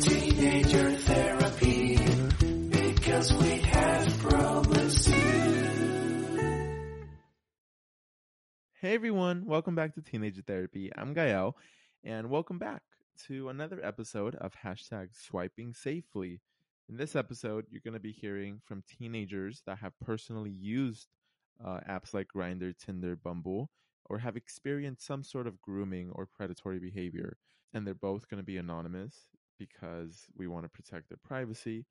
Teenager therapy, because we have problems too. Hey everyone, welcome back to Teenager Therapy. I'm Gael, and welcome back to another episode of hashtag swiping safely. In this episode, you're going to be hearing from teenagers that have personally used uh, apps like Grindr, Tinder, Bumble, or have experienced some sort of grooming or predatory behavior. And they're both going to be anonymous because we want to protect their privacy,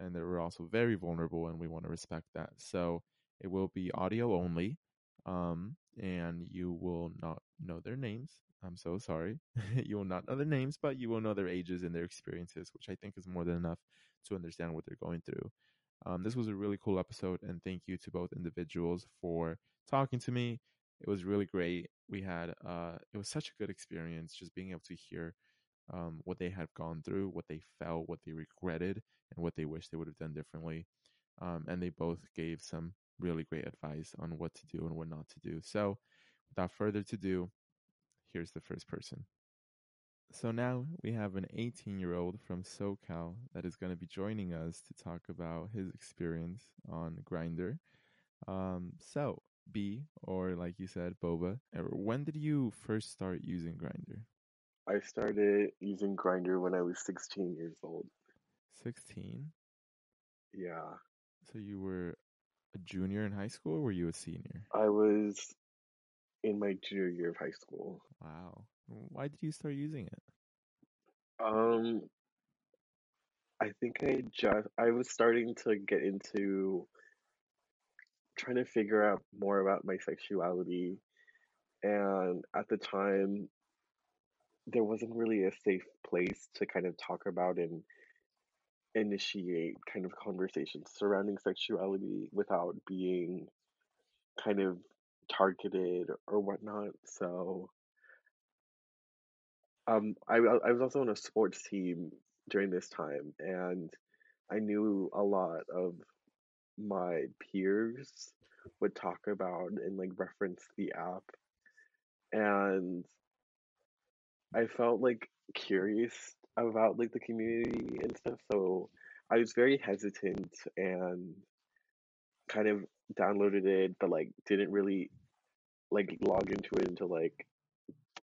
and they're also very vulnerable, and we want to respect that. So it will be audio only um, and you will not know their names. I'm so sorry. you will not know their names, but you will know their ages and their experiences, which I think is more than enough to understand what they're going through. Um, this was a really cool episode, and thank you to both individuals for talking to me. It was really great. We had uh, it was such a good experience just being able to hear um, what they had gone through, what they felt, what they regretted, and what they wish they would have done differently. Um, and they both gave some really great advice on what to do and what not to do. So, without further ado, here's the first person. So now we have an 18 year old from SoCal that is going to be joining us to talk about his experience on Grindr. Um, so, B, or like you said, Boba, when did you first start using Grindr? I started using Grindr when I was 16 years old. 16. Yeah, So you were a junior in high school, or were you a senior? I was in my junior year of high school. Wow. Why did you start using it? Um, I think I just I was starting to get into trying to figure out more about my sexuality, and at the time, there wasn't really a safe place to kind of talk about and initiate kind of conversations surrounding sexuality without being kind of targeted or whatnot. So, um, I I was also on a sports team during this time, and I knew a lot of my peers would talk about and like reference the app, and I felt like curious about like the community and stuff. So I was very hesitant and kind of downloaded it, but like didn't really like log into it until like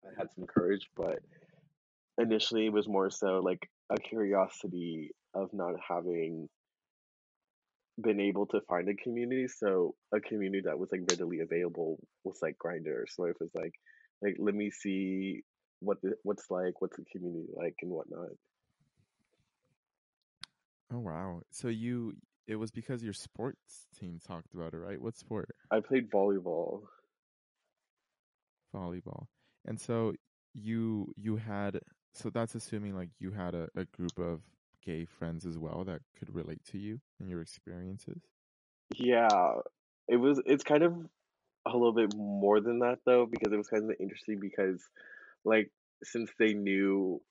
I had some courage. But initially, it was more so like a curiosity of not having been able to find a community. So a community that was like readily available was like Grindr. So it was like like let me see what the what's like, what's the community like, and whatnot. Oh wow. So you it was because your sports team talked about it, right? What sport? I played volleyball. Volleyball. And so you you had so that's assuming like you had a, a group of gay friends as well that could relate to you and your experiences. Yeah, it was. It's kind of a little bit more than that though, because it was kind of interesting because, like, since they knew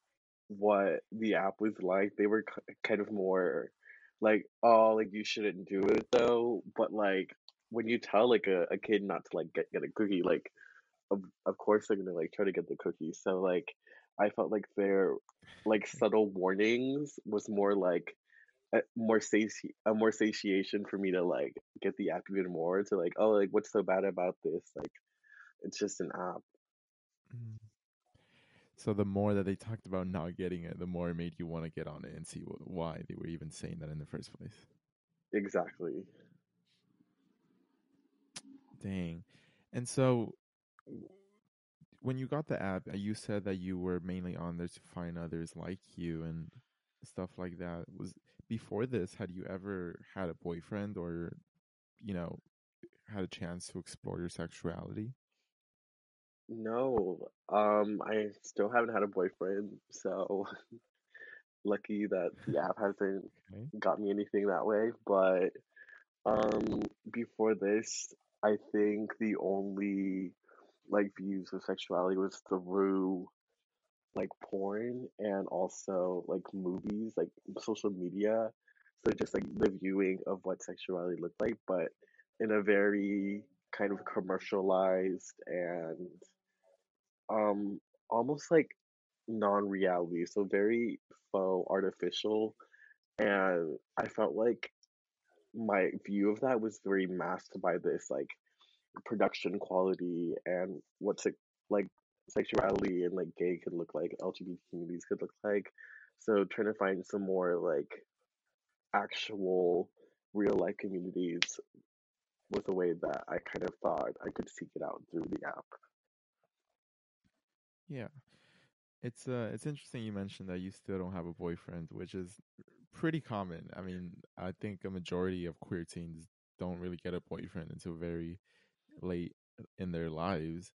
what the app was like, they were kind of more like, oh, like you shouldn't do it though. But like, when you tell like a, a kid not to like get get a cookie, like, of of course they're gonna like try to get the cookie. So like, I felt like their like subtle warnings was more like a more sati a more satiation for me to like get the app even more to like oh like what's so bad about this like it's just an app Mm. So the more that they talked about not getting it, the more it made you want to get on it and see wh- why they were even saying that in the first place. exactly Dang. And so when you got the app, uh, you said that you were mainly on there to find others like you and stuff like that. Was before this, had you ever had a boyfriend or, you know, had a chance to explore your sexuality? no um I still haven't had a boyfriend so lucky that the app hasn't Okay. got me anything that way but um before this I think the only like views of sexuality was through like porn and also like movies, like social media. So just like the viewing of what sexuality looked like, but in a very kind of commercialized and um almost like non-reality, so very faux artificial. And I felt like my view of that was very masked by this like production quality and what's like sexuality and like gay could look like, LGBT communities could look like. So trying to find some more like actual real life communities was a way that I kind of thought I could seek it out through the app. Yeah. It's uh it's interesting you mentioned that you still don't have a boyfriend, which is pretty common. I mean, I think a majority of queer teens don't really get a boyfriend until very late in their lives.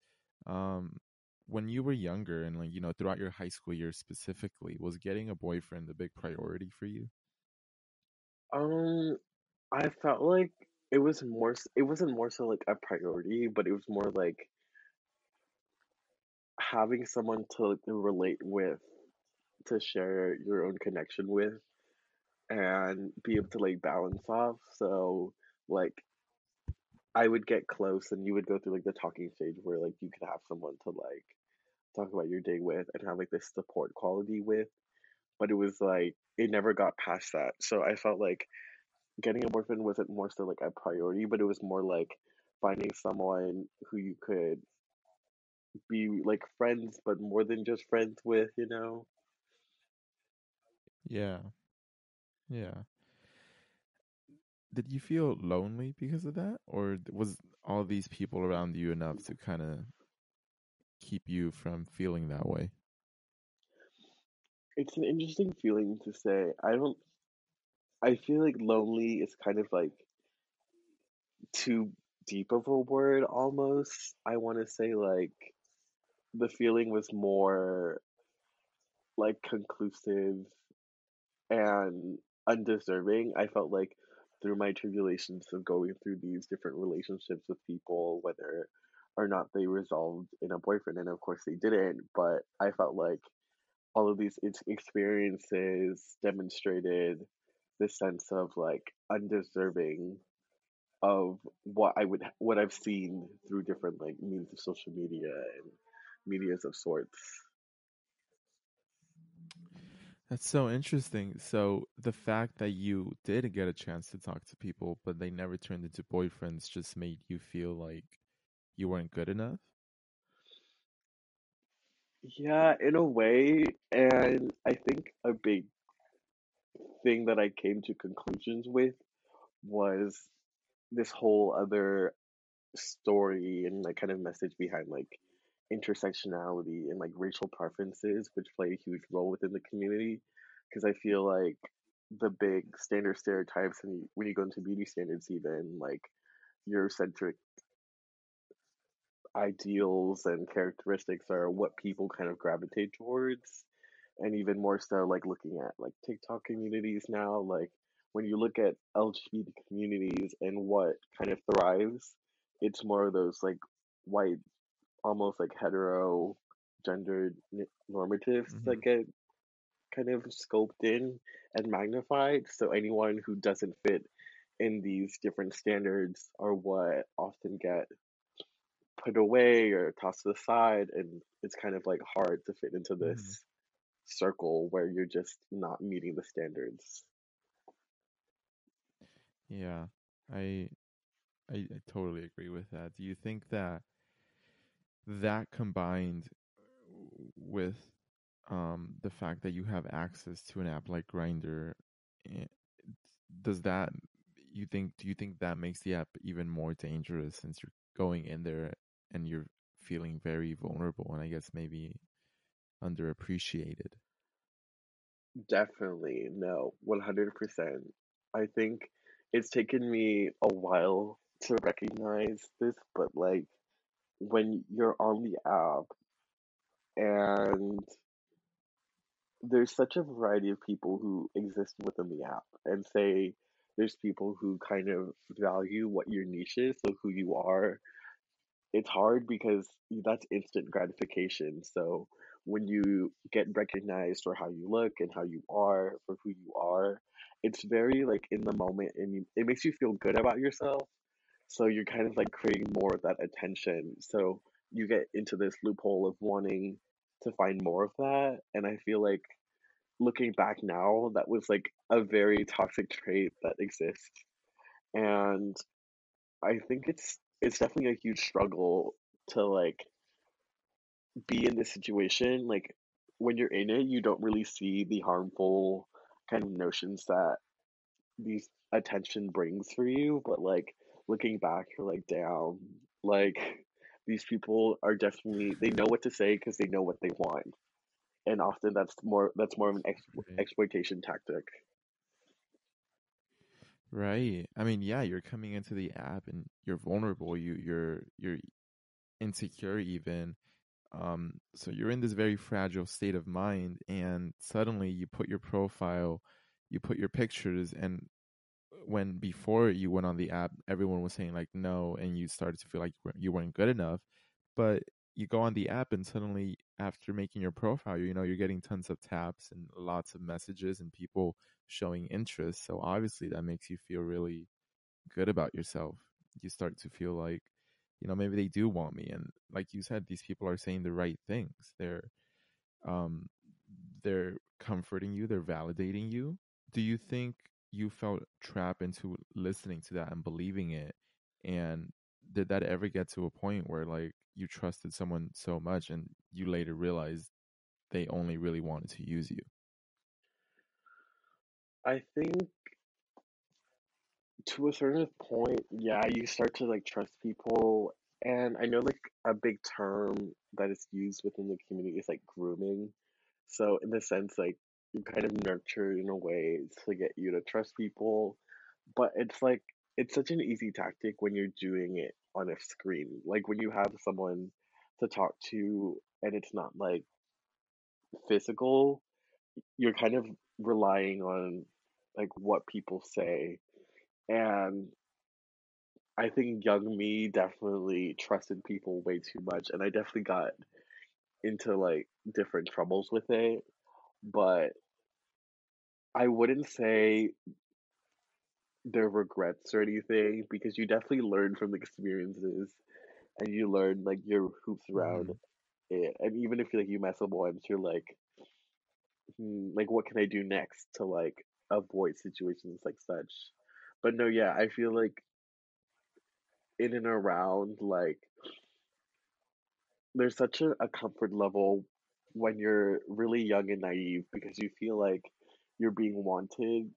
Um when you were younger and like, you know, throughout your high school years specifically, was getting a boyfriend a big priority for you? Um, I felt like it was more, it wasn't more so like a priority, but it was more like having someone to like, relate with, to share your own connection with, and be able to like balance off. So, like, I would get close and you would go through like the talking stage where like you could have someone to like talk about your day with and have like this support quality with. But it was like, it never got past that. So I felt like getting a boyfriend wasn't more so like a priority, but it was more like finding someone who you could be like friends, but more than just friends with, you know? Yeah. Yeah. Did you feel lonely because of that or was all these people around you enough to kind of keep you from feeling that way? It's an interesting feeling to say. I don't, I feel like lonely is kind of like too deep of a word almost. I want to say like the feeling was more like conclusive and undeserving. I felt like through my tribulations of going through these different relationships with people, whether or not they resolved in a boyfriend, and of course they didn't, but I felt like all of these experiences demonstrated this sense of like undeserving of what I would what I've seen through different like means of social media and medias of sorts. That's so interesting. So the fact that you did get a chance to talk to people, but they never turned into boyfriends, just made you feel like you weren't good enough. Yeah, in a way, and I think a big thing that I came to conclusions with was this whole other story and like kind of message behind like intersectionality and like racial preferences, which play a huge role within the community. Because I feel like the big standard stereotypes, and when you go into beauty standards, even like Eurocentric ideals and characteristics are what people kind of gravitate towards. And even more so, like looking at like TikTok communities now, like when you look at LGBT communities and what kind of thrives, it's more of those like white, almost like hetero gendered n- normatives hmm that get kind of scoped in and magnified. So anyone who doesn't fit in these different standards are what often get put away or tossed to the side and it's kind of like hard to fit into hmm this circle where you're just not meeting the standards. Yeah, I, I I totally agree with that. Do you think that that combined with um the fact that you have access to an app like Grindr, does that you think do you think that makes the app even more dangerous since you're going in there and you're feeling very vulnerable and I guess maybe underappreciated? Definitely, no, 100%. I think it's taken me a while to recognize this, but like when you're on the app and there's such a variety of people who exist within the app, and say there's people who kind of value what your niche is, so who you are, it's hard because that's instant gratification. So when you get recognized for how you look and how you are, for who you are, it's very like in the moment and it makes you feel good about yourself. So you're kind of like creating more of that attention. So you get into this loophole of wanting to find more of that. And I feel like looking back now, that was like a very toxic trait that exists. And I think it's it's definitely a huge struggle to like be in this situation. Like when you're in it, you don't really see the harmful kind of notions that these attention brings for you, but like looking back, you're like, damn, like these people are definitely they know what to say because they know what they want, and often that's more that's more of an ex- Right. exploitation tactic. Right. I mean, yeah, you're coming into the app and you're vulnerable. You you're you're insecure even. Um, so you're in this very fragile state of mind, and suddenly you put your profile, you put your pictures, and when before you went on the app, everyone was saying like no, and you started to feel like you weren't, good enough. But you go on the app, and suddenly after making your profile, you know you're getting tons of taps and lots of messages and people showing interest. So obviously that makes you feel really good about yourself. You start to feel like, you know, maybe they do want me. And like you said, these people are saying the right things. They're um they're comforting you, they're validating you. Do you think you felt trapped into listening to that and believing it? And did that ever get to a point where like you trusted someone so much and you later realized they only really wanted to use you? I think to a certain point, yeah, you start to like trust people. And I know like a big term that is used within the community is like grooming. So in the sense like kind of nurtured in a way to get you to trust people, but it's like it's such an easy tactic when you're doing it on a screen. Like when you have someone to talk to and it's not like physical, you're kind of relying on like what people say. And I think young me definitely trusted people way too much, and I definitely got into like different troubles with it. But I wouldn't say they're regrets or anything because you definitely learn from the experiences and you learn like your hoops around hmm it. And even if you like you mess up once, you're like, hmm, like what can I do next to like avoid situations like such? But no, yeah, I feel like in and around like there's such a, a comfort level when you're really young and naive because you feel like you're being wanted,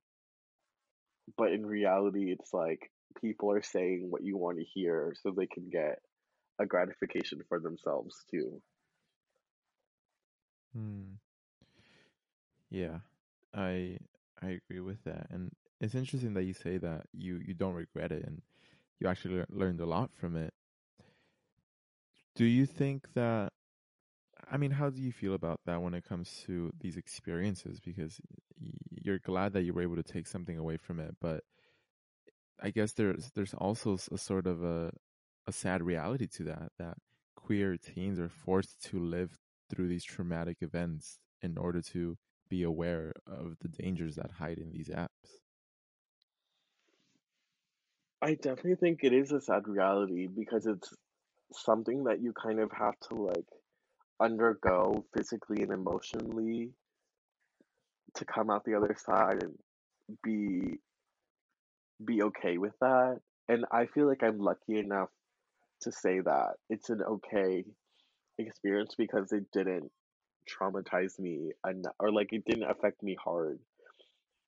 but in reality, it's like people are saying what you want to hear so they can get a gratification for themselves too. Hmm. Yeah, I I agree with that, and it's interesting that you say that you you don't regret it and you actually lear- learned a lot from it. Do you think that? I mean, how do you feel about that when it comes to these experiences? Because you're glad that you were able to take something away from it, but I guess there's there's also a sort of a a sad reality to that that queer teens are forced to live through these traumatic events in order to be aware of the dangers that hide in these apps. I definitely think it is a sad reality because it's something that you kind of have to like undergo physically and emotionally to come out the other side and be be okay with that. And I feel like I'm lucky enough to say that it's an okay experience because it didn't traumatize me enough, or like it didn't affect me hard.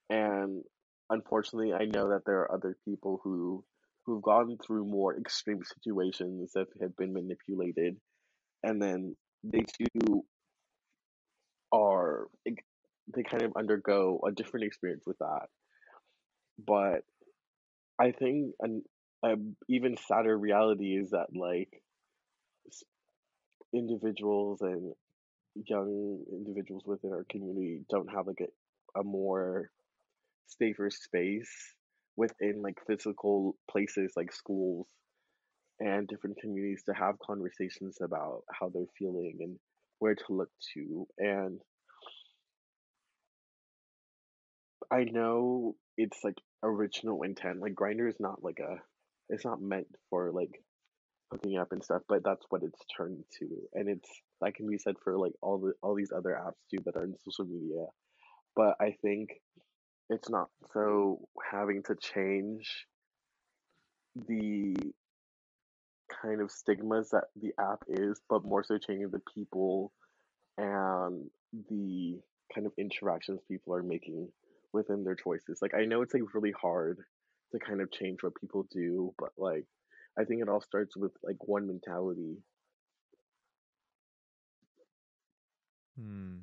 And unfortunately, I know that there are other people who who've gone through more extreme situations that have been manipulated, and then they too are they kind of undergo a different experience with that. But I think an a even sadder reality is that like individuals and young individuals within our community don't have like a, a more safer space within like physical places like schools and different communities to have conversations about how they're feeling and where to look to. And I know it's like original intent. Like Grindr is not like a it's not meant for like hooking up and stuff, but that's what it's turned to. And it's that can be said for like all the all these other apps too that are in social media. But I think it's not so having to change the kind of stigmas that the app is, but more so changing the people and the kind of interactions people are making within their choices. Like I know it's like really hard to kind of change what people do, but like I think it all starts with like one mentality. Hmm.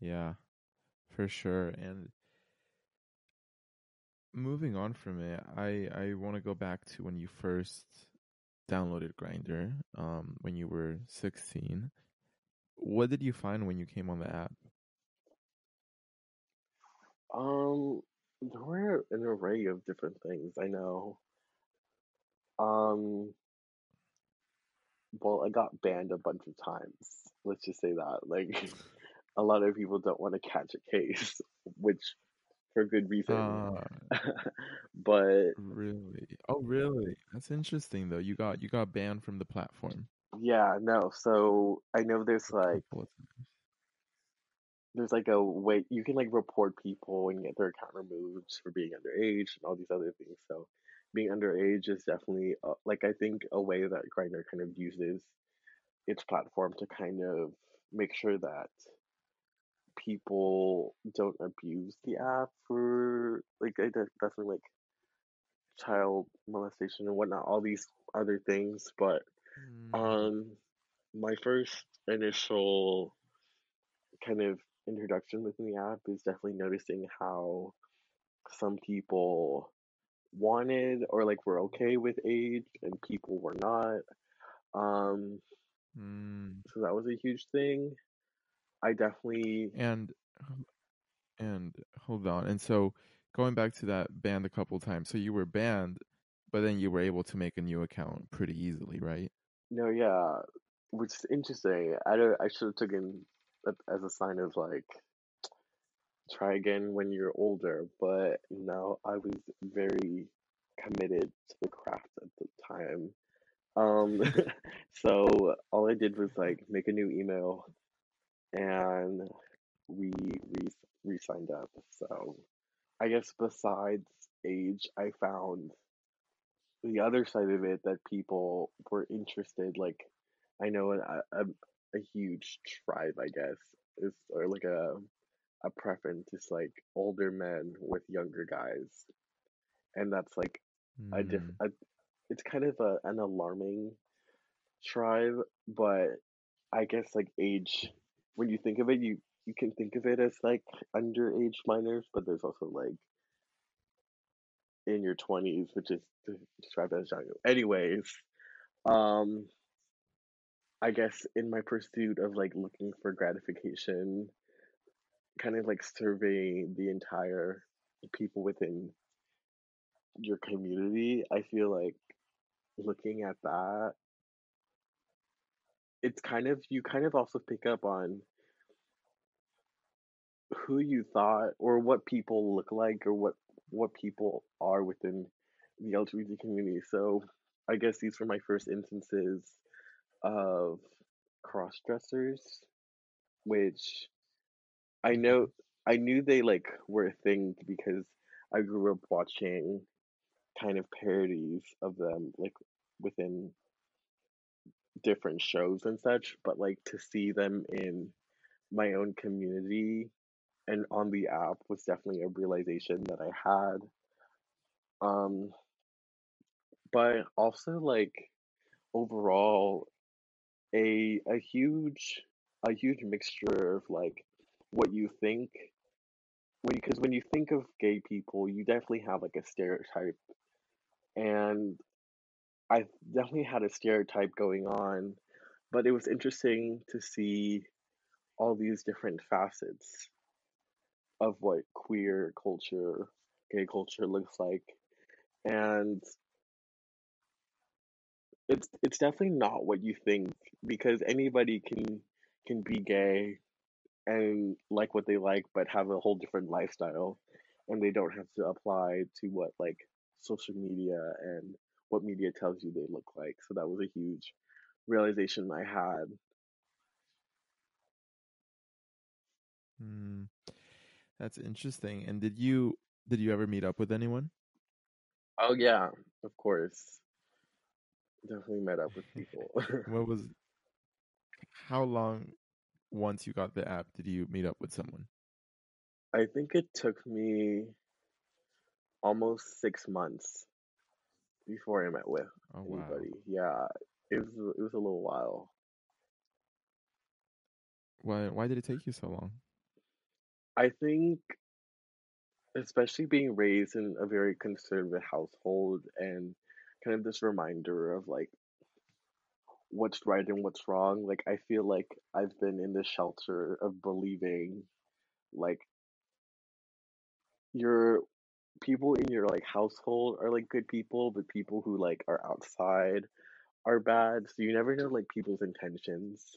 Yeah, for sure. And moving on from it, I I want to go back to when you first downloaded Grindr, um, when you were 16. What did you find when you came on the app? Um, there were an array of different things. I know. Um, well, I got banned a bunch of times. Let's just say that. Like, a lot of people don't want to catch a case, which for good reason. Uh, But really? Oh, really? That's interesting though. You got you got banned from the platform yeah, no. So I know there's like couple of times. there's like a way you can like report people and get their account removed for being underage and all these other things. So being underage is definitely uh, like I think a way that Grindr kind of uses its platform to kind of make sure that people don't abuse the app for like I de- definitely like child molestation and whatnot, all these other things. But Mm, um, my first initial kind of introduction within the app is definitely noticing how some people wanted or like were okay with age and people were not. Um, mm. so that was a huge thing. I definitely And and hold on. And so going back to that banned a couple times. So you were banned, but then you were able to make a new account pretty easily, right? no, yeah, which is interesting. I don't, I should have taken that as a sign of like try again when you're older, but no, I was very committed to the craft at the time. Um, so all I did was like make a new email and we re re signed up. So I guess besides age, I found the other side of it that people were interested. Like I know a, a, a huge tribe, I guess, is or like a a preference is like older men with younger guys, and that's like a diff. Mm, A, it's kind of a, an alarming tribe, but I guess like age, when you think of it, you you can think of it as like underage minors, but there's also like in your twenties, which is described as young. Anyways, um, I guess in my pursuit of like looking for gratification, kind of like surveying the entire people within your community, I feel like looking at that, it's kind of you kind of also pick up on who you thought or what people look like or what what people are within the LGBT community. So I guess these were my first instances of cross dressers, which I know. I knew they like were a thing because I grew up watching kind of parodies of them like within different shows and such, but like to see them in my own community and on the app was definitely a realization that I had. Um, but also like overall a a huge a huge mixture of like what you think when because when you think of gay people, you definitely have like a stereotype, and I definitely had a stereotype going on, but it was interesting to see all these different facets of what queer culture, gay culture looks like, and it's it's definitely not what you think because anybody can can be gay and like what they like but have a whole different lifestyle and they don't have to apply to what like social media and what media tells you they look like so that was a huge realization i had Hmm. That's interesting. And did you did you ever meet up with anyone? Oh yeah, of course. Definitely met up with people. What was how long once you got the app did you meet up with someone? I think it took me almost six months before I met with Oh wow. anybody. Yeah, it was it was a little while. Why why did it take you so long? I think especially being raised in a very conservative household and kind of this reminder of like what's right and what's wrong. Like I feel like I've been in the shelter of believing like your people in your like household are like good people, but people who like are outside are bad. So you never know like people's intentions.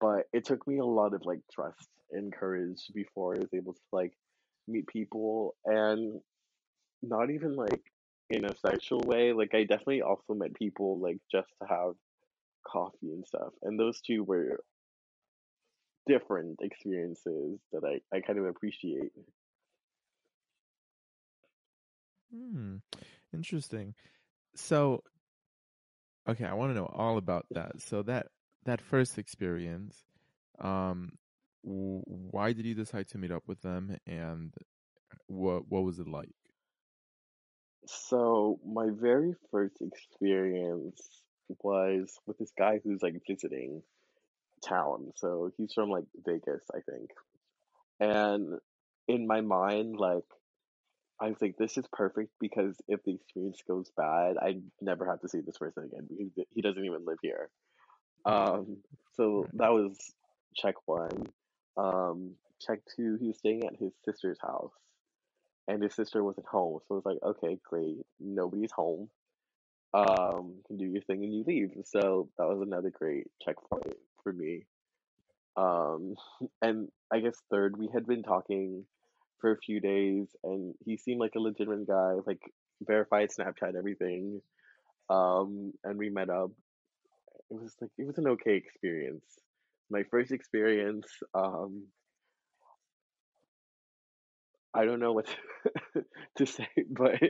But it took me a lot of like trust and courage before I was able to like meet people and not even like in a sexual way. Like I definitely also met people like just to have coffee and stuff. And those two were different experiences that I, I kind of appreciate. Hmm. Interesting. So, okay, I want to know all about that. So that that first experience, um, why did you decide to meet up with them, and what what was it like? So my very first experience was with this guy who's like visiting town. So he's from like Vegas, I think. And in my mind, like I was like, this is perfect because if the experience goes bad, I never have to see this person again because he doesn't even live here. Um, so that was check one. Um, check two, he was staying at his sister's house, and his sister wasn't home. So it was like, okay, great, nobody's home. Um, you can do your thing and you leave. So that was another great checkpoint for me. Um, and I guess third, we had been talking for a few days, and he seemed like a legitimate guy, like verified Snapchat, everything. Um, and we met up. It was like it was an okay experience. My first experience. Um, I don't know what to, to say, but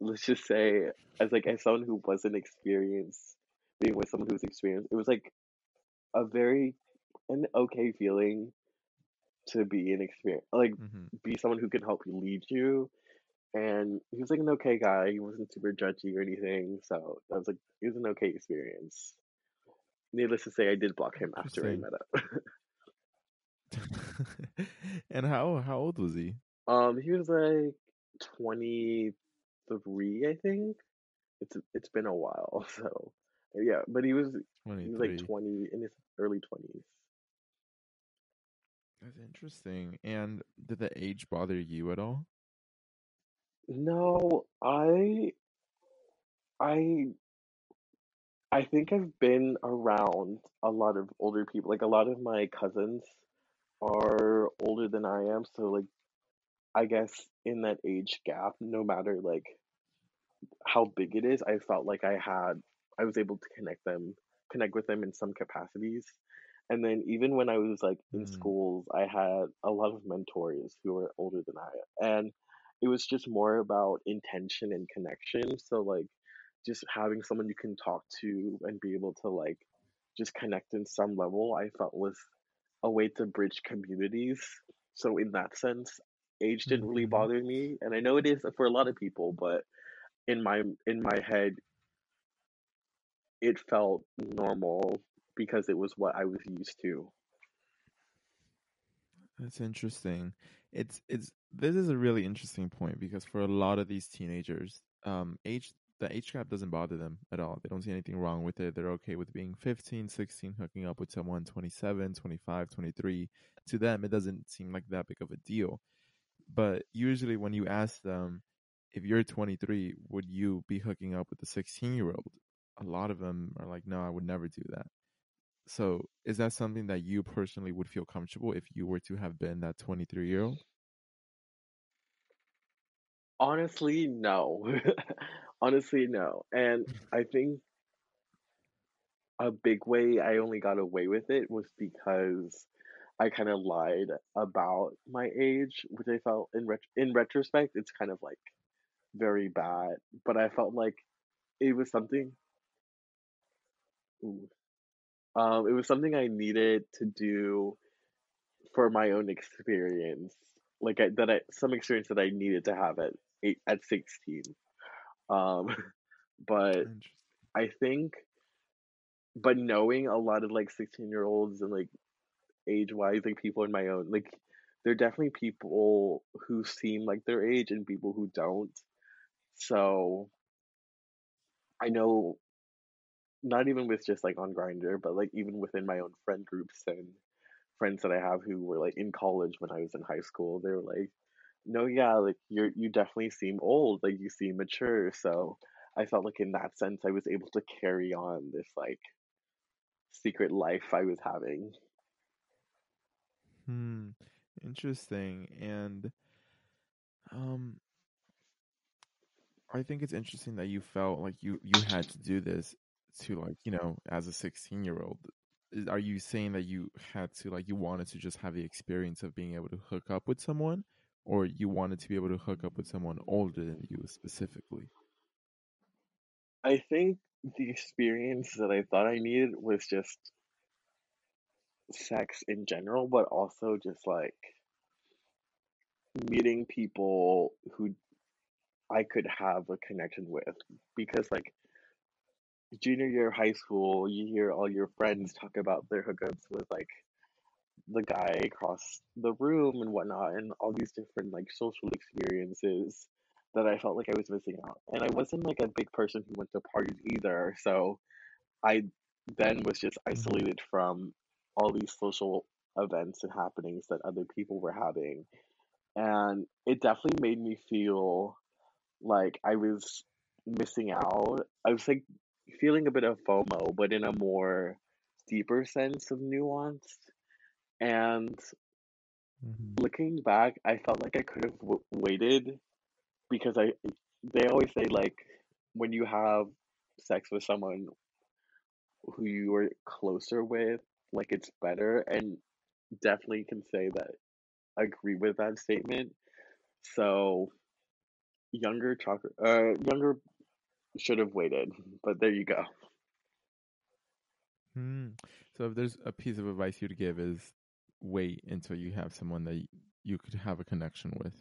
let's just say, as like as someone who wasn't experienced being with someone who's experienced, it was like a very an okay feeling to be an experience, like hmm be someone who can help you lead you. And he was like an okay guy. He wasn't super judgy or anything, so that was like it was an okay experience. Needless to say, I did block him after I met up. and how how old was he? um, he was like twenty three, I think. It's it's been a while, so yeah. But he was he was like twenty in his early twenties. That's interesting. And did the age bother you at all? No, I I I think I've been around a lot of older people. Like a lot of my cousins are older than I am, so like I guess in that age gap, no matter like how big it is, I felt like I had I was able to connect them, connect with them in some capacities. And then even when I was like in Mm, schools, I had a lot of mentors who were older than I. And it was just more about intention and connection. So like just having someone you can talk to and be able to like just connect in some level, I felt was a way to bridge communities. So in that sense, age didn't really mhm. bother me. And I know it is for a lot of people, but in my in my head it felt normal because it was what I was used to. That's interesting. It's it's this is a really interesting point because for a lot of these teenagers, um, age the age gap doesn't bother them at all. They don't see anything wrong with it. They're okay with being 15, 16, hooking up with someone 27, 25, 23. To them, it doesn't seem like that big of a deal. But usually when you ask them if you're 23, would you be hooking up with a 16 year old? A lot of them are like, no, I would never do that. So, is that something that you personally would feel comfortable if you were to have been that 23 year old? Honestly, no. Honestly, no. And I think a big way I only got away with it was because I kind of lied about my age, which I felt in ret- in retrospect, it's kind of like very bad. But I felt like it was something. Ooh, um, it was something I needed to do for my own experience, like I, that I some experience that I needed to have at eight at sixteen. Um, but I think, but knowing a lot of like sixteen year olds and like age wise, like people in my own, like there are definitely people who seem like their age and people who don't. So I know not even with just like on Grindr, but like even within my own friend groups and friends that I have who were like in college when I was in high school, they were like, "No, yeah, like you're you definitely seem old, like you seem mature." So I felt like in that sense I was able to carry on this like secret life I was having. Hmm. Interesting. And um I think it's interesting that you felt like you you had to do this to like, you know, as a 16-year-old. Are you saying that you had to like you wanted to just have the experience of being able to hook up with someone or you wanted to be able to hook up with someone older than you specifically? I think the experience that I thought I needed was just sex in general, but also just like meeting people who I could have a connection with because like junior year of high school, you hear all your friends talk about their hookups with like the guy across the room and whatnot, and all these different like social experiences that I felt like I was missing out. And I wasn't like a big person who went to parties either, so I then was just hmm isolated from all these social events and happenings that other people were having. And it definitely made me feel like I was missing out. I was like feeling a bit of FOMO, but in a more deeper sense of nuance. And hmm looking back, I felt like I could have w- waited because I they always say like when you have sex with someone who you are closer with, like it's better, and definitely can say that I agree with that statement. So younger chocolate, uh, younger should have waited, but there you go. Hmm. So if there's a piece of advice you'd give is wait until you have someone that you could have a connection with.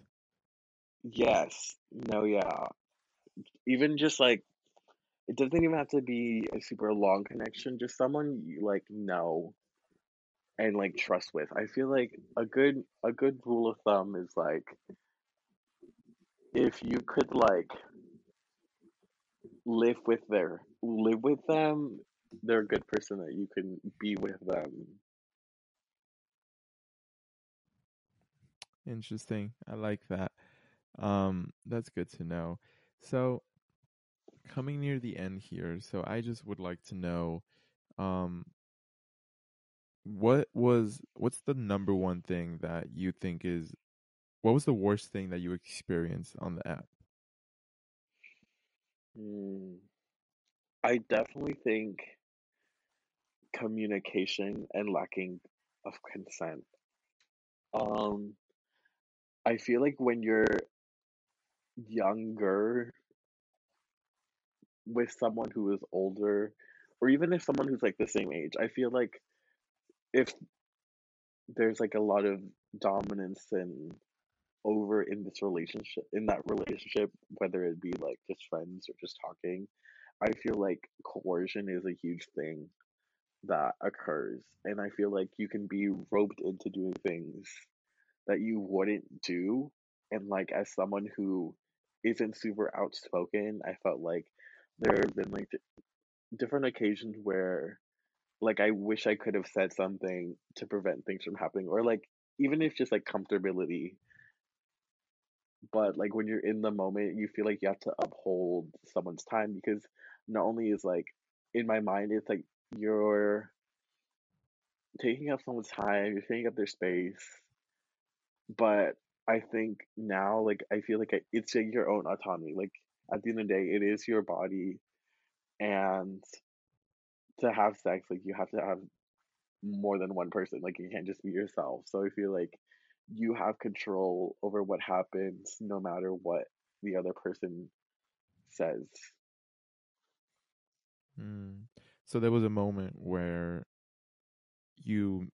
Yes, no, yeah. Even just like it doesn't even have to be a super long connection, just someone you like know and like trust with. I feel like a good a good rule of thumb is like if you could like live with their live with them, they're a good person that you can be with them. Interesting. I like that. Um, that's good to know. So coming near the end here, so I just would like to know, um, what was what's the number one thing that you think is what was the worst thing that you experienced on the app? Hmm. I definitely think communication and lacking of consent. Um, I feel like when you're younger with someone who is older, or even if someone who's like the same age, I feel like if there's like a lot of dominance and over in this relationship, in that relationship, whether it be like just friends or just talking, I feel like coercion is a huge thing that occurs. And I feel like you can be roped into doing things that you wouldn't do. And like as someone who isn't super outspoken, I felt like there have been like different occasions where like I wish I could have said something to prevent things from happening, or like even if just like comfortability. But like when you're in the moment, you feel like you have to uphold someone's time because not only is like in my mind, it's like you're taking up someone's time, you're taking up their space, but I think now, like, I feel like I- it's like your own autonomy. Like, at the end of the day, it is your body, and to have sex, like, you have to have more than one person. Like you can't just be yourself. So I feel like you have control over what happens no matter what the other person says. Mm. So there was a moment where you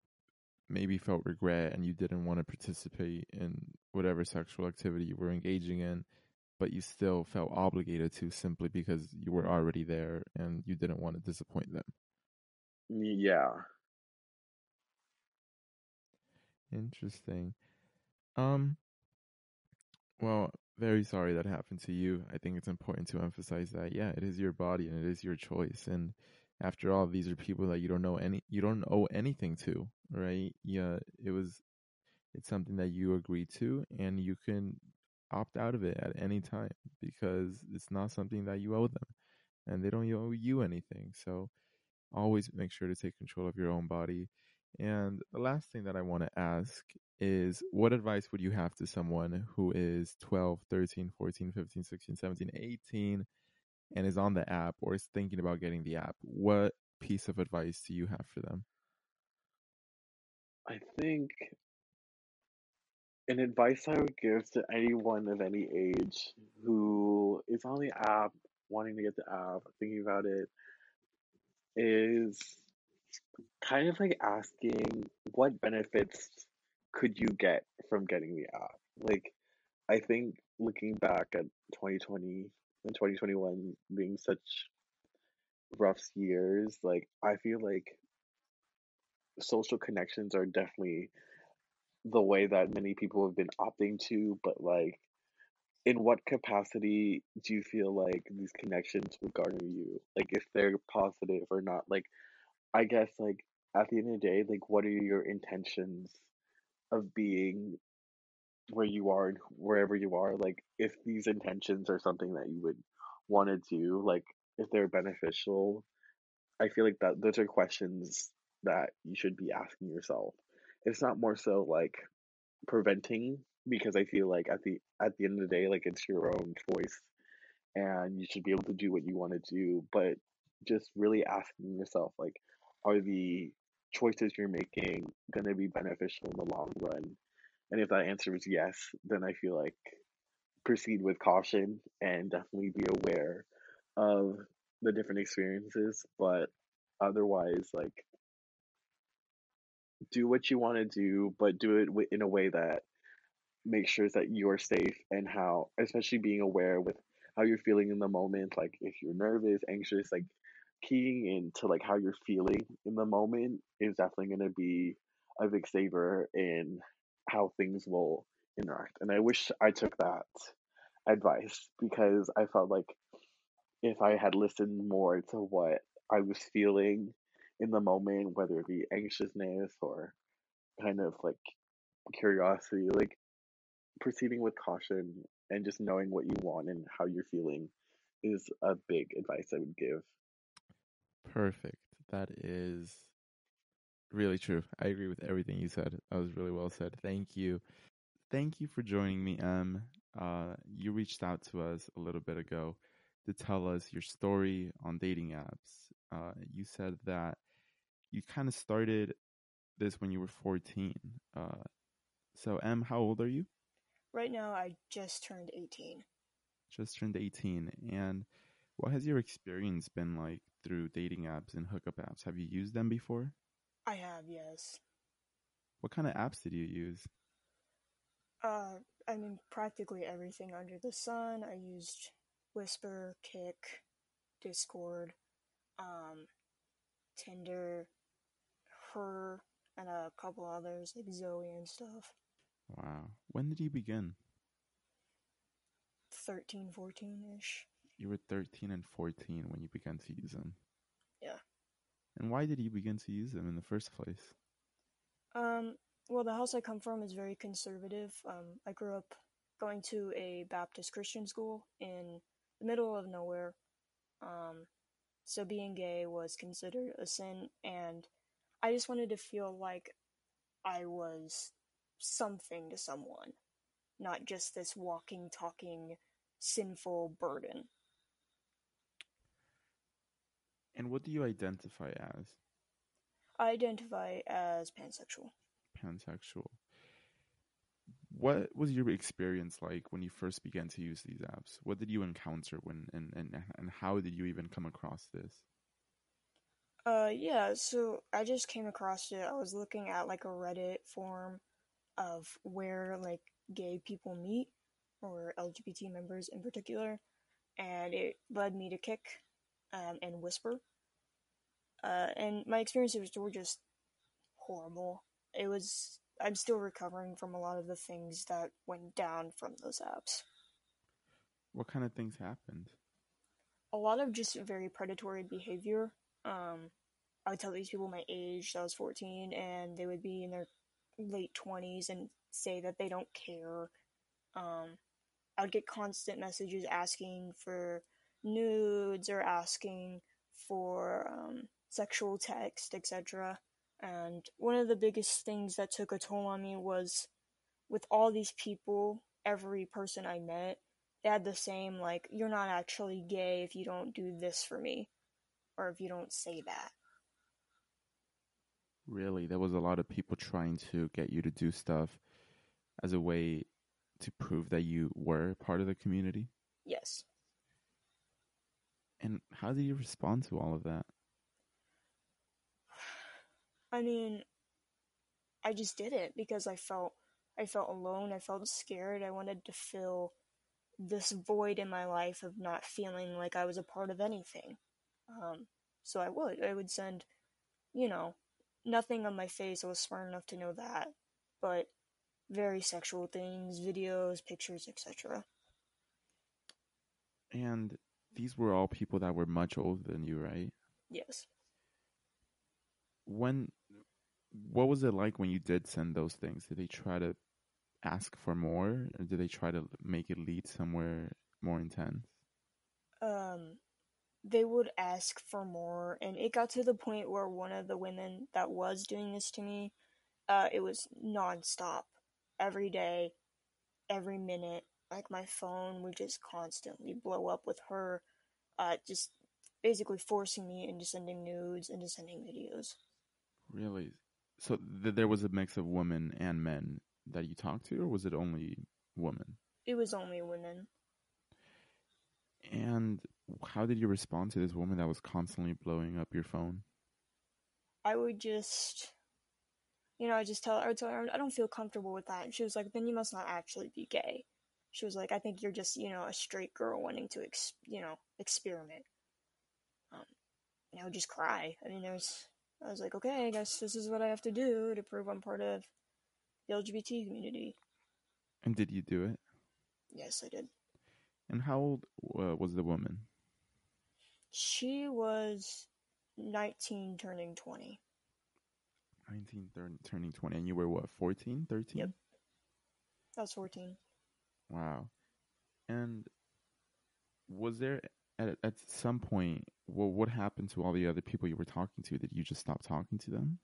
maybe felt regret and you didn't want to participate in whatever sexual activity you were engaging in, but you still felt obligated to simply because you were already there and you didn't want to disappoint them. Yeah. Interesting. Um well, very sorry that happened to you. I think it's important to emphasize that yeah, it is your body and it is your choice and after all these are people that you don't know any you don't owe anything to, right? Yeah, it was it's something that you agreed to and you can opt out of it at any time because it's not something that you owe them and they don't owe you anything. So always make sure to take control of your own body. And the last thing that I want to ask is what advice would you have to someone who is 12, 13, 14, 15, 16, 17, 18 and is on the app or is thinking about getting the app? What piece of advice do you have for them? I think an advice I would give to anyone of any age who is on the app, wanting to get the app, thinking about it, is kind of like asking what benefits could you get from getting the app? Like, I think looking back at 2020 and 2021 being such rough years, like, I feel like social connections are definitely the way that many people have been opting to, but like, in what capacity do you feel like these connections would garner you? Like, if they're positive or not? Like, I guess, like, at the end of the day, like, what are your intentions of being where you are and wherever you are? Like, if these intentions are something that you would want to do, like, if they're beneficial, I feel like that those are questions that you should be asking yourself. It's not more so like preventing because I feel like at the at the end of the day, like it's your own choice and you should be able to do what you want to do, but just really asking yourself like are the choices you're making going to be beneficial in the long run? And if that answer is yes, then I feel like proceed with caution and definitely be aware of the different experiences, but otherwise like do what you want to do, but do it in a way that makes sure that you're safe and how, especially being aware with how you're feeling in the moment. Like if you're nervous, anxious, like keying into like how you're feeling in the moment is definitely going to be a big saver in how things will interact. And I wish I took that advice because I felt like if I had listened more to what I was feeling in the moment, whether it be anxiousness or kind of like curiosity, like proceeding with caution and just knowing what you want and how you're feeling is a big advice I would give. Perfect. That is really true. I agree with everything you said. That was really well said. Thank you. Thank you for joining me, Em. Uh, you reached out to us a little bit ago to tell us your story on dating apps. Uh, you said that you kind of started this when you were 14. Uh, so, Em, how old are you? Right now, I just turned 18. Just turned 18. And what has your experience been like through dating apps and hookup apps? Have you used them before? I have, yes. What kind of apps did you use? Uh, I mean, practically everything under the sun. I used Whisper, Kik, Discord, um, Tinder, Her, and a couple others like Zoe and stuff. Wow. When did you begin? 13, 14 ish. You were 13 and 14 when you began to use them. Yeah. And why did you begin to use them in the first place? Um, well, the house I come from is very conservative. Um, I grew up going to a Baptist Christian school in the middle of nowhere. Um, so being gay was considered a sin, and I just wanted to feel like I was something to someone, not just this walking, talking, sinful burden. And what do you identify as? I identify as pansexual. Pansexual. What was your experience like when you first began to use these apps? What did you encounter when and, and, and how did you even come across this? Uh, yeah, so I just came across it. I was looking at like a Reddit forum of where like gay people meet, or LGBT members in particular, and it led me to Kik um, and Whisper. Uh, and my experiences were just horrible. It was. I'm still recovering from a lot of the things that went down from those apps. What kind of things happened? A lot of just very predatory behavior. Um, I would tell these people my age, I was 14, and they would be in their late 20s and say that they don't care. Um, I would get constant messages asking for nudes or asking for um, sexual text, etc. And one of the biggest things that took a toll on me was with all these people, every person I met, they had the same, like, you're not actually gay if you don't do this for me, or if you don't say that. Really, there was a lot of people trying to get you to do stuff as a way to prove that you were part of the community. Yes. And how did you respond to all of that? I mean, I just did it because I felt I felt alone. I felt scared. I wanted to fill this void in my life of not feeling like I was a part of anything. Um, so I would. I would send, you know, nothing on my face. I was smart enough to know that, but very sexual things, videos, pictures, etc. And these were all people that were much older than you, right? Yes. When what was it like when you did send those things? Did they try to ask for more or did they try to make it lead somewhere more intense? Um they would ask for more and it got to the point where one of the women that was doing this to me uh it was nonstop every day every minute like my phone would just constantly blow up with her uh just basically forcing me into sending nudes into sending videos Really? So th- there was a mix of women and men that you talked to, or was it only women? it was only women And how did you respond to this woman that was constantly blowing up your phone? i would just you know i just tell her i would tell her i don't feel comfortable with that and she was like then you must not actually be gay she was like i think you're just you know a straight girl wanting to ex- you know experiment um and i would just cry i mean there's i was like okay i guess this is what i have to do to prove i'm part of the lgbt community And did you do it? yes i did And how old uh, was the woman? she was 19 turning 20 19, thir- turning 20. And you were what, 14, 13? Yep. i was 14 Wow. And was there at at some point well, what happened to all the other people you were talking to? Did you just stop talking to them?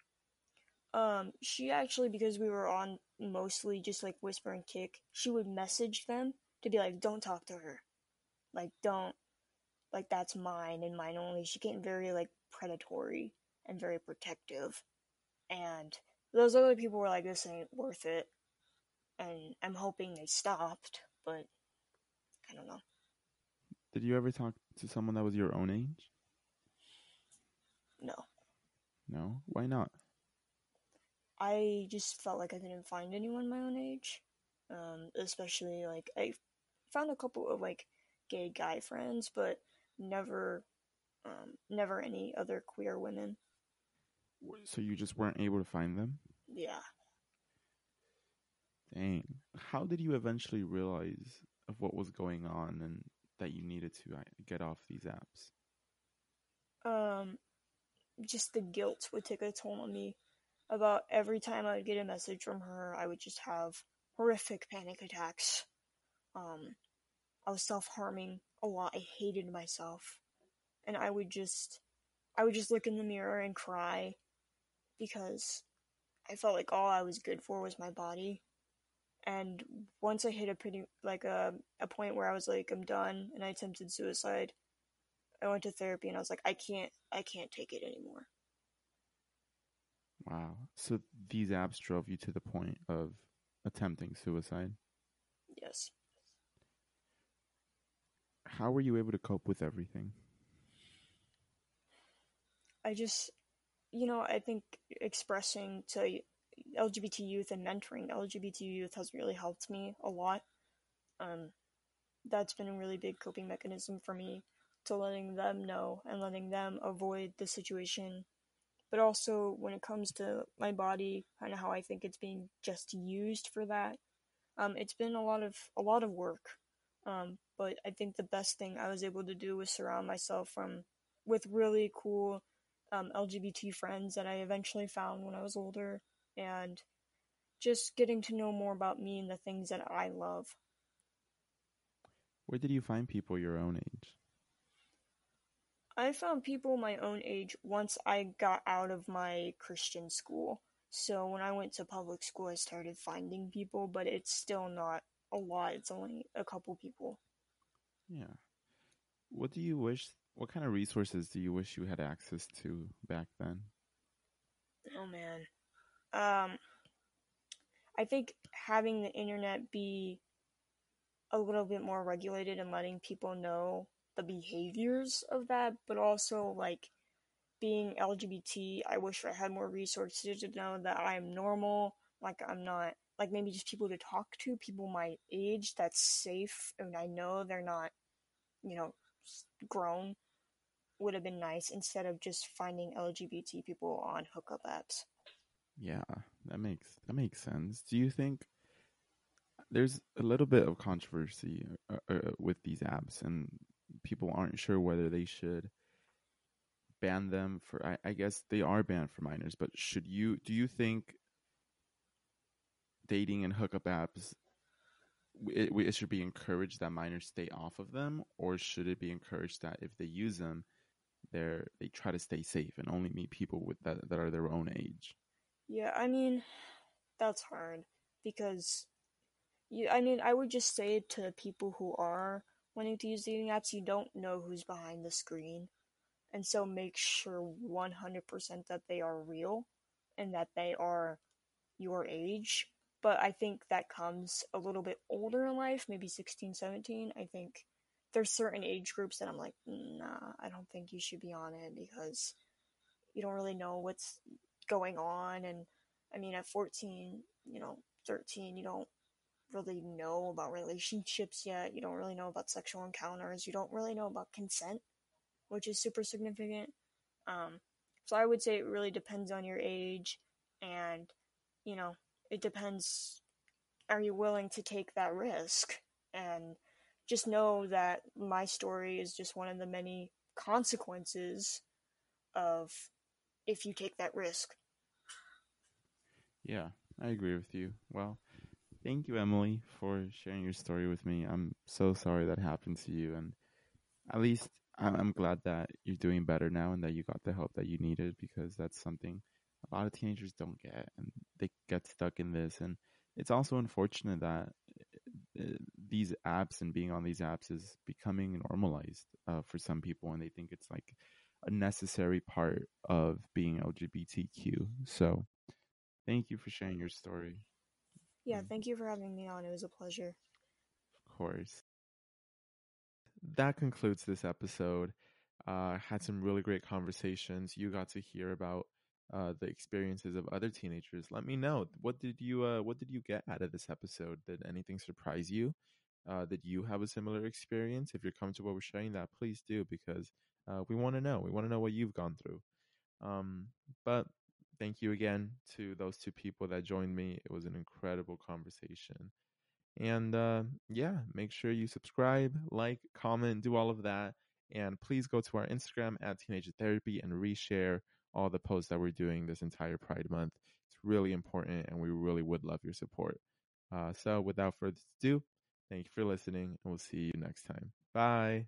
Um, she actually, because we were on mostly just like whisper and Kik, she would message them to be like, "Don't talk to her, like don't, like that's mine and mine only." She became very like predatory and very protective, and those other people were like, "This ain't worth it," and I'm hoping they stopped, but I don't know. Did you ever talk to someone that was your own age? No, No. Why not? I just felt like I didn't find anyone my own age. Um, especially like I found a couple of like gay guy friends, but never, um, never any other queer women. So you just weren't able to find them? Yeah. How did you eventually realize of what was going on and that you needed to uh, get off these apps? Um, just the guilt would take a toll on me. About every time I would get a message from her, I would just have horrific panic attacks. Um, I was self harming a lot. I hated myself, and I would just, I would just look in the mirror and cry because I felt like all I was good for was my body. And once I hit a pretty like a a point where I was like I'm done, and I attempted suicide. I went to therapy and I was like, I can't, I can't take it anymore. Wow. So these apps drove you to the point of attempting suicide. Yes. How were you able to cope with everything? I just, you know, I think expressing to LGBT youth and mentoring LGBT youth has really helped me a lot. Um, that's been a really big coping mechanism for me to letting them know and letting them avoid the situation. But also when it comes to my body, kind of how I think it's being just used for that. Um, it's been a lot of a lot of work. Um, but I think the best thing I was able to do was surround myself from with really cool um, LGBT friends that I eventually found when I was older, and just getting to know more about me and the things that I love. Where did you find people your own age? I found people my own age once I got out of my Christian school. So when I went to public school, I started finding people, but it's still not a lot. It's only a couple people. Yeah. What do you wish? What kind of resources do you wish you had access to back then? Oh man. Um I think having the internet be a little bit more regulated and letting people know the behaviors of that, but also like being LGBT, I wish I had more resources to know that I'm normal, like I'm not like maybe just people to talk to, people my age that's safe and I know they're not, you know, grown would have been nice instead of just finding LGBT people on hookup apps. Yeah, that makes that makes sense. Do you think there's a little bit of controversy uh, uh, with these apps, and people aren't sure whether they should ban them for? I, I guess they are banned for minors, but should you? Do you think dating and hookup apps it, it should be encouraged that minors stay off of them, or should it be encouraged that if they use them, they're they try to stay safe and only meet people with that that are their own age? Yeah, I mean, that's hard because you. I mean, I would just say to people who are wanting to use dating apps, you don't know who's behind the screen, and so make sure one hundred percent that they are real and that they are your age but I think that comes a little bit older in life, maybe 16, 17. I think there's certain age groups that I'm like, mm, nah, I don't think you should be on it because you don't really know what's going on. And I mean, at 14, you know, 13, you don't really know about relationships yet. You don't really know about sexual encounters. You don't really know about consent, which is super significant. Um, so I would say it really depends on your age and, you know, it depends are you willing to take that risk and just know that my story is just one of the many consequences of if you take that risk. Yeah i agree with you. Well thank you emily for sharing your story with me. I'm so sorry that happened to you and at least i'm glad that you're doing better now and that you got the help that you needed because that's something a lot of teenagers don't get and they get stuck in this. And it's also unfortunate that uh, these apps and being on these apps is becoming normalized uh, for some people and they think it's like a necessary part of being lgbtq so thank you for sharing your story yeah thank you for having me on it was a pleasure of course that concludes this episode uh had some really great conversations you got to hear about uh, the experiences of other teenagers. Let me know what did you uh, what did you get out of this episode? Did anything surprise you? Uh, did you have a similar experience? If you're comfortable with sharing that, please do because uh, we want to know. We want to know what you've gone through. Um, but thank you again to those two people that joined me. It was an incredible conversation. And uh, yeah, make sure you subscribe, like, comment, do all of that. And please go to our Instagram at Teenager Therapy and reshare all the posts that we're doing this entire Pride Month. It's really important, and we really would love your support. Uh, so, without further ado, thank you for listening, and we'll see you next time. Bye.